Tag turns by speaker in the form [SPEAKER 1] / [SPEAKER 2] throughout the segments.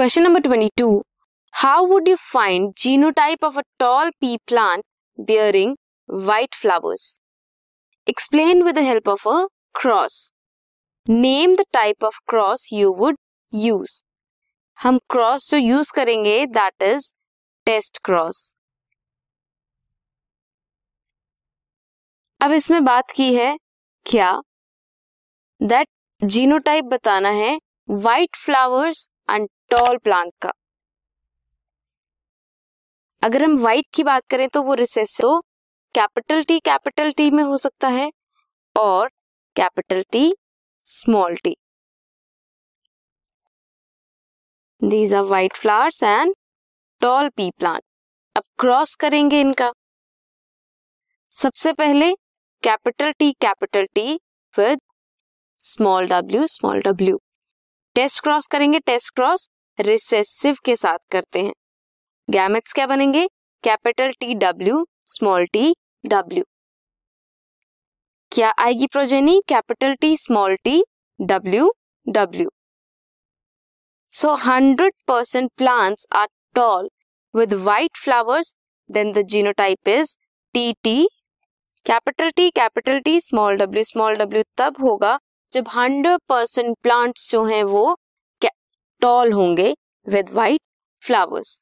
[SPEAKER 1] Question number twenty two how would you find genotype of a tall pea plant bearing white flowers explain with help of a cross name the type of cross you would use हम cross जो use करेंगे that is test cross अब इसमें बात की है, क्या? That genotype बताना है white flowers and tall plant का। अगर हम व्हाइट की बात करें तो वो रिसेस तो कैपिटल टी कैपिटल टी में हो सकता है और capital T small T these are white flowers and tall pea plant अब क्रॉस करेंगे इनका। सबसे पहले capital T capital T with small W small W test cross करेंगे टेस्ट क्रॉस रिसेसिव के साथ करते हैं। गैमेट्स क्या बनेंगे? Capital T W, small T W. क्या आएगी progeny? Capital T, small T W W. So hundred percent plants are tall with white flowers then the genotype is T T capital T capital T small W small W तब होगा जब hundred percent plants जो हैं वो tall होंगे with white flowers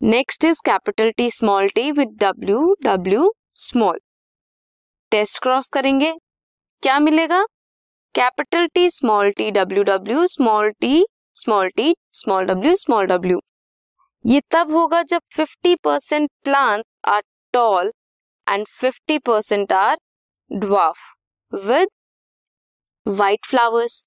[SPEAKER 1] next is capital T small T with W W small test cross करेंगे। क्या मिलेगा? Capital T small T W W small T small T small W small W ये तब होगा जब 50 percent plant are tall and 50 percent are dwarf with white flowers